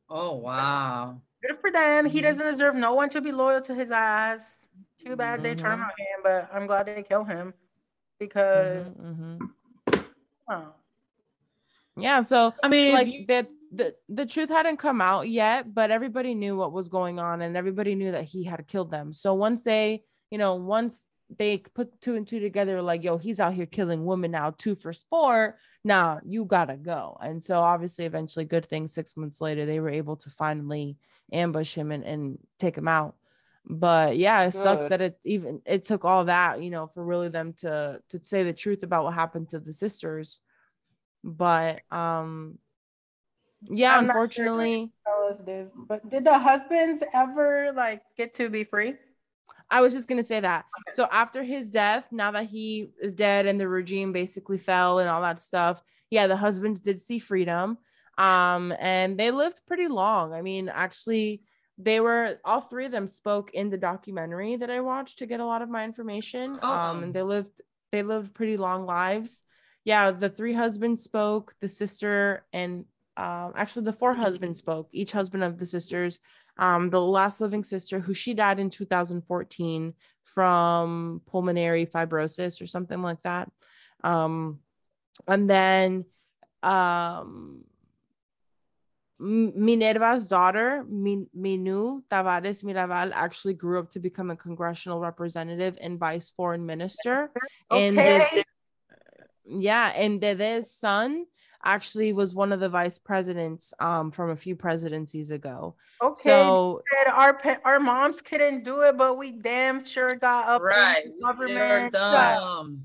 S3: Oh wow.
S4: Good for them. He
S1: Mhm.
S4: doesn't deserve no one to be loyal to his ass. Too bad they turn
S1: Mhm.
S4: on him, but I'm glad they kill him because
S1: Mhm, mhm.
S4: oh,
S1: Yeah, so
S3: I mean,
S1: like
S3: if you-
S1: the, the the truth hadn't come out yet, but everybody knew what was going on and everybody knew that he had killed them. So once they, you know, once they put two and two together, like, yo, he's out here killing women now, two for sport. Nah, you gotta go. And so obviously, eventually, good thing six months later, they were able to finally ambush him and, and take him out. But yeah, it sucks that it even it took all that, you know, for really them to to say the truth about what happened to the sisters. But um yeah,
S4: I'm sure.
S1: unfortunately,
S4: this. But did the husbands ever like get to be free?
S1: I was just gonna say that. So after his death, now that he is dead and the regime basically fell and all that stuff, yeah, the husbands did see freedom. Um, and they lived pretty long. I mean, actually, they were all three of them spoke in the documentary that I watched to get a lot of my information. Um, and they lived they lived pretty long lives. Yeah, the three husbands spoke, the sister and um, actually the four husbands spoke, each husband of the sisters um, the last living sister who she died in 2014 from pulmonary fibrosis or something like that um, and then um, minerva's daughter Min- Minou tavares mirabal actually grew up to become a congressional representative and vice foreign minister and
S4: Okay.
S1: the- yeah and Dede's son actually was one of the vice presidents um, from a few presidencies ago
S4: Okay.
S1: so
S4: said our our moms couldn't do it, but we damn sure got up. in
S3: right.
S4: the
S3: we did
S4: government.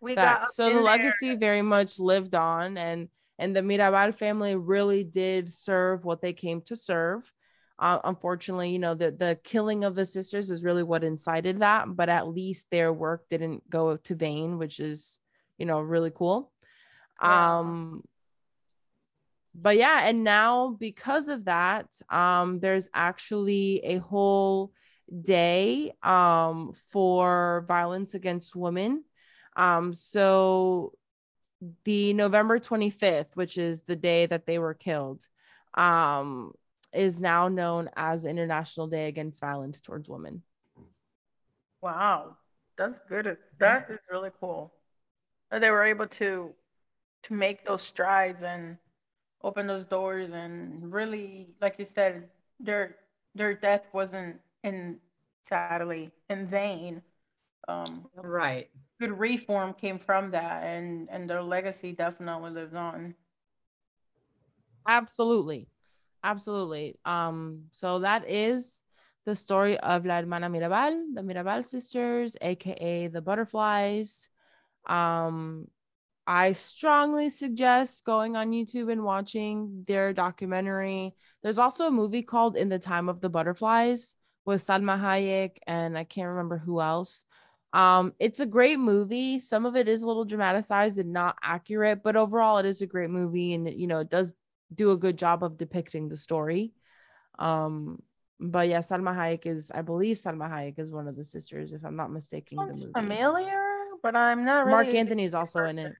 S4: We got up
S1: So the
S4: there.
S1: legacy very much lived on, and and the Mirabal family really did serve what they came to serve. Uh, unfortunately, you know the the killing of the sisters is really what incited that, but at least their work didn't go to vain, which is you know really cool.
S4: Yeah.
S1: Um, but yeah, and now because of that, um, there's actually a whole day um for violence against women. Um, so the November 25th, which is the day that they were killed, um, is now known as International Day Against Violence Towards Women.
S4: Wow, that's good. That is really cool. They were able to to make those strides and open those doors and really, like you said, their their death wasn't in sadly in vain. Um,
S3: Right.
S4: good reform came from that, and and their legacy definitely lives on.
S1: Absolutely. Absolutely. Um, so that is the story of La Hermana Mirabal, the Mirabal sisters, aka the butterflies. Um, I strongly suggest going on YouTube and watching their documentary. There's also a movie called In the Time of the Butterflies with Salma Hayek and I can't remember who else. Um, it's a great movie. Some of it is a little dramatized and not accurate, but overall, it is a great movie, and you know, it does do a good job of depicting the story. Um, but yeah, Salma Hayek is, I believe, Salma Hayek is one of the sisters, if I'm not mistaken. The movie.
S4: familiar, but I'm not really.
S1: Mark is also in it.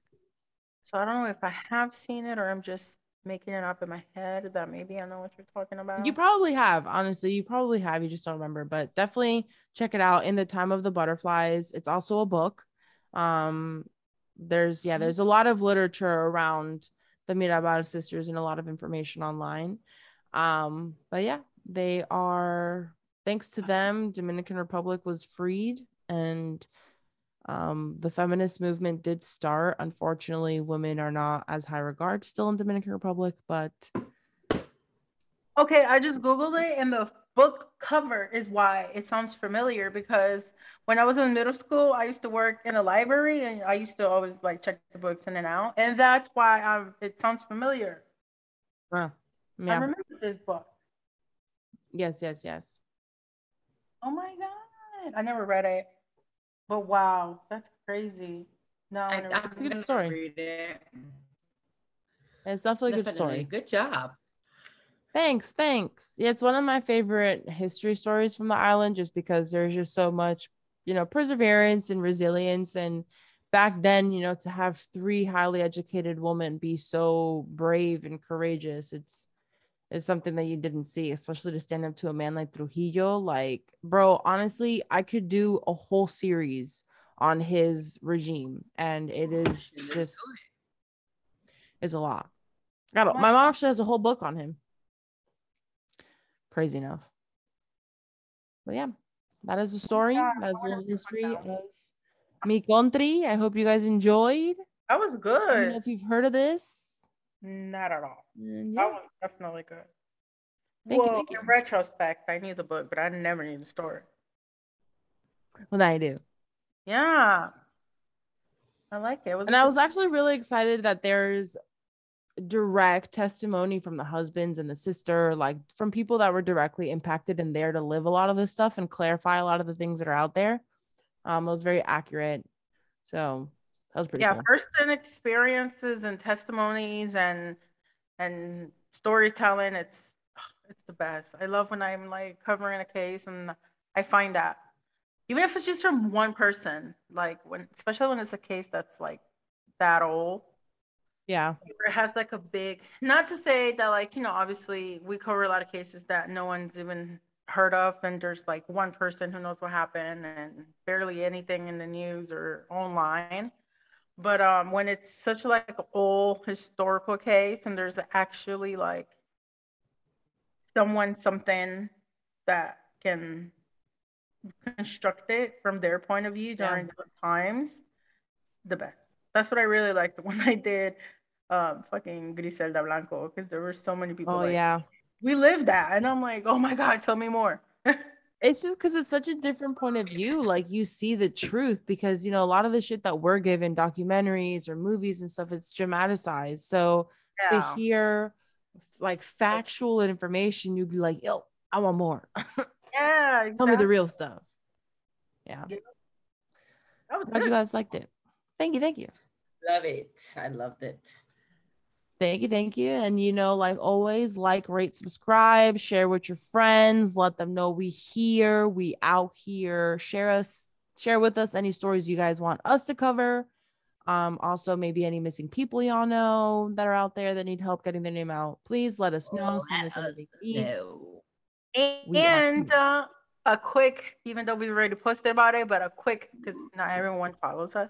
S4: So I don't know if I have seen it or I'm just making it up in my head that maybe I know what you're talking about.
S1: You probably have, honestly. You probably have. You just don't remember, but definitely check it out. In the Time of the Butterflies. It's also a book. Um, there's yeah, there's a lot of literature around the Mirabal sisters and a lot of information online. Um, but yeah, they are thanks to them, Dominican Republic was freed and um, the feminist movement did start. Unfortunately, women are not as high regard still in Dominican Republic, but
S4: Okay, I just Googled it and the book cover is why it sounds familiar because when I was in middle school, I used to work in a library and I used to always like check the books in and out. And that's why I'm, it sounds familiar.
S1: uh,
S4: I remember this book.
S1: yes, yes, yes.
S4: Oh my God. I never read it. But wow, that's crazy. No, I
S3: I,
S4: never
S3: I'm
S1: Good story.
S3: read it.
S1: It's definitely a good story.
S3: Good job.
S1: Thanks, thanks. Yeah, it's one of my favorite history stories from the island just because there's just so much, you know, perseverance and resilience. And back then, you know, to have three highly educated women be so brave and courageous, it's is something that you didn't see, especially to stand up to a man like Trujillo. Like, bro, honestly, I could do a whole series on his regime, and it is just is a lot. Got my mom actually has a whole book on him. Crazy enough. But yeah, that is the story. That's the history of Mi Country. I hope you guys enjoyed.
S4: That was
S1: I don't know
S4: good.
S1: if you've heard of this.
S4: Not at all.
S1: And
S4: That was definitely good.
S1: Thank you,
S4: well,
S1: thank you.
S4: in retrospect, I need the book, but I never knew the story.
S1: well, now I do.
S4: Yeah. I like it. it was
S1: And I was actually really excited that there's direct testimony from the husbands and the sister, like from people that were directly impacted and there to live a lot of this stuff and clarify a lot of the things that are out there. Um, it was very accurate. So that was pretty
S4: yeah,
S1: cool.
S4: first-hand experiences and testimonies and and storytelling. It's it's the best. I love when I'm like covering a case and I find that even if it's just from one person, like when especially when it's a case that's like that old.
S1: Yeah.
S4: it has like a big not to say that like you know obviously we cover a lot of cases that no one's even heard of and there's like one person who knows what happened and barely anything in the news or online but um when it's such like an old historical case and there's actually like someone something that can construct it from their point of view
S1: Yeah.
S4: during those times the best that's what i really liked when i did um fucking griselda blanco because there were so many people
S1: Oh
S4: like
S1: yeah.
S4: we lived that and i'm like oh my god tell me more
S1: It's just because it's such a different point of view. Like you see the truth because you know a lot of the shit that we're given documentaries or movies and stuff, it's dramatized. So
S4: Yeah.
S1: to hear like factual information, you'd be like, yo, I want more.
S4: yeah
S1: Tell me the real stuff. Yeah.
S4: that was
S1: Glad you guys liked it. Thank you, thank you.
S3: Love it. I loved it.
S1: Thank you, thank you. And you know, like always, like, rate, subscribe, share with your friends, let them know we here, we out here. Share us, share with us any stories you guys want us to cover. Um, also maybe any missing people y'all know that are out there that need help getting their name out. Please let us know. Send us
S3: know.
S4: And uh, a quick even though we've already posted about it but a quick because not everyone follows us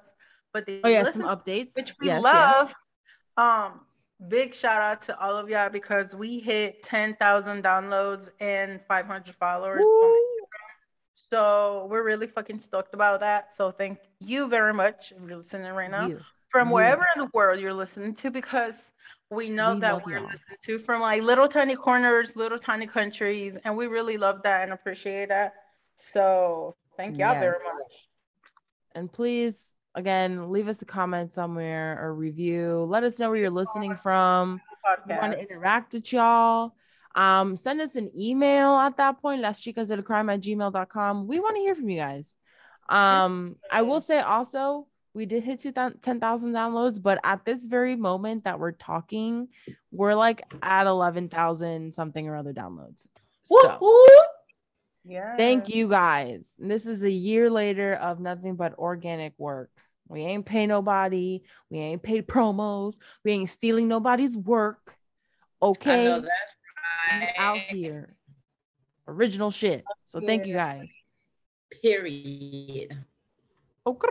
S4: but the
S1: Oh yeah,
S4: listen-
S1: some updates.
S4: which we
S1: yes,
S4: love.
S1: yes.
S4: Um, big shout out to all of y'all because we hit 10,000 downloads and 500 followers.
S1: Oh
S4: Instagram. So we're really fucking stoked about that. So thank you very much if you're listening right now
S1: You.
S4: from
S1: you.
S4: wherever in the world you're listening to because we know
S1: We
S4: that we're
S1: y'all.
S4: listening to from like little tiny corners, little tiny countries, and we really love that and appreciate that. So thank y'all very much.
S1: And please, again, leave us a comment somewhere or review. Let us know where you're listening from. We want to interact with y'all. Um, send us an email at that point, las chicas del crime at gmail.com. We want to hear from you guys. Um, I will say also, we did hit 10,000 downloads, but at this very moment that we're talking, we're like at 11,000 something or other downloads. So
S3: Woo-hoo.
S4: Yeah.
S1: thank you guys. This is a year later of nothing but organic work. We ain't pay nobody. We ain't paid promos. We ain't stealing nobody's work.
S3: I
S1: Okay.
S3: know that's
S1: We
S3: right.
S1: out here. Original shit. So thank you guys.
S3: Period.
S1: Okay.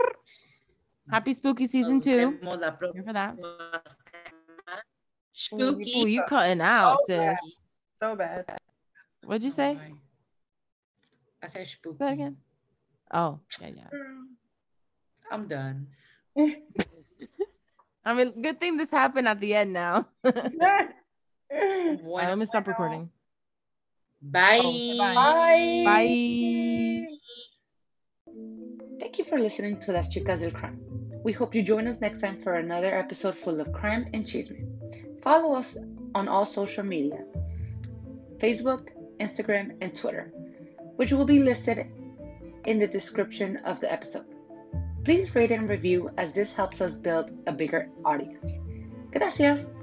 S1: Happy spooky season two.
S3: Nos
S1: Here for that.
S3: próxima semana.
S4: Ooh,
S3: Spooky.
S1: Oh, you cutting out,
S4: So bad.
S1: sis.
S4: So bad.
S1: What'd you say?
S3: I said spooky.
S1: Say again. Oh, yeah, yeah.
S3: I'm done.
S1: I mean, good thing this happened at the end now. All right,
S3: Bueno,
S1: let me stop recording.
S3: bye.
S1: Oh,
S4: Bye.
S1: Bye.
S5: Thank you for listening to Las Chicas del Crime. We hope you join us next time for another episode full of crime and chisme. Follow us on all social media Facebook, Instagram, and Twitter, which will be listed in the description of the episode. Please rate and review as this helps us build a bigger audience. Gracias.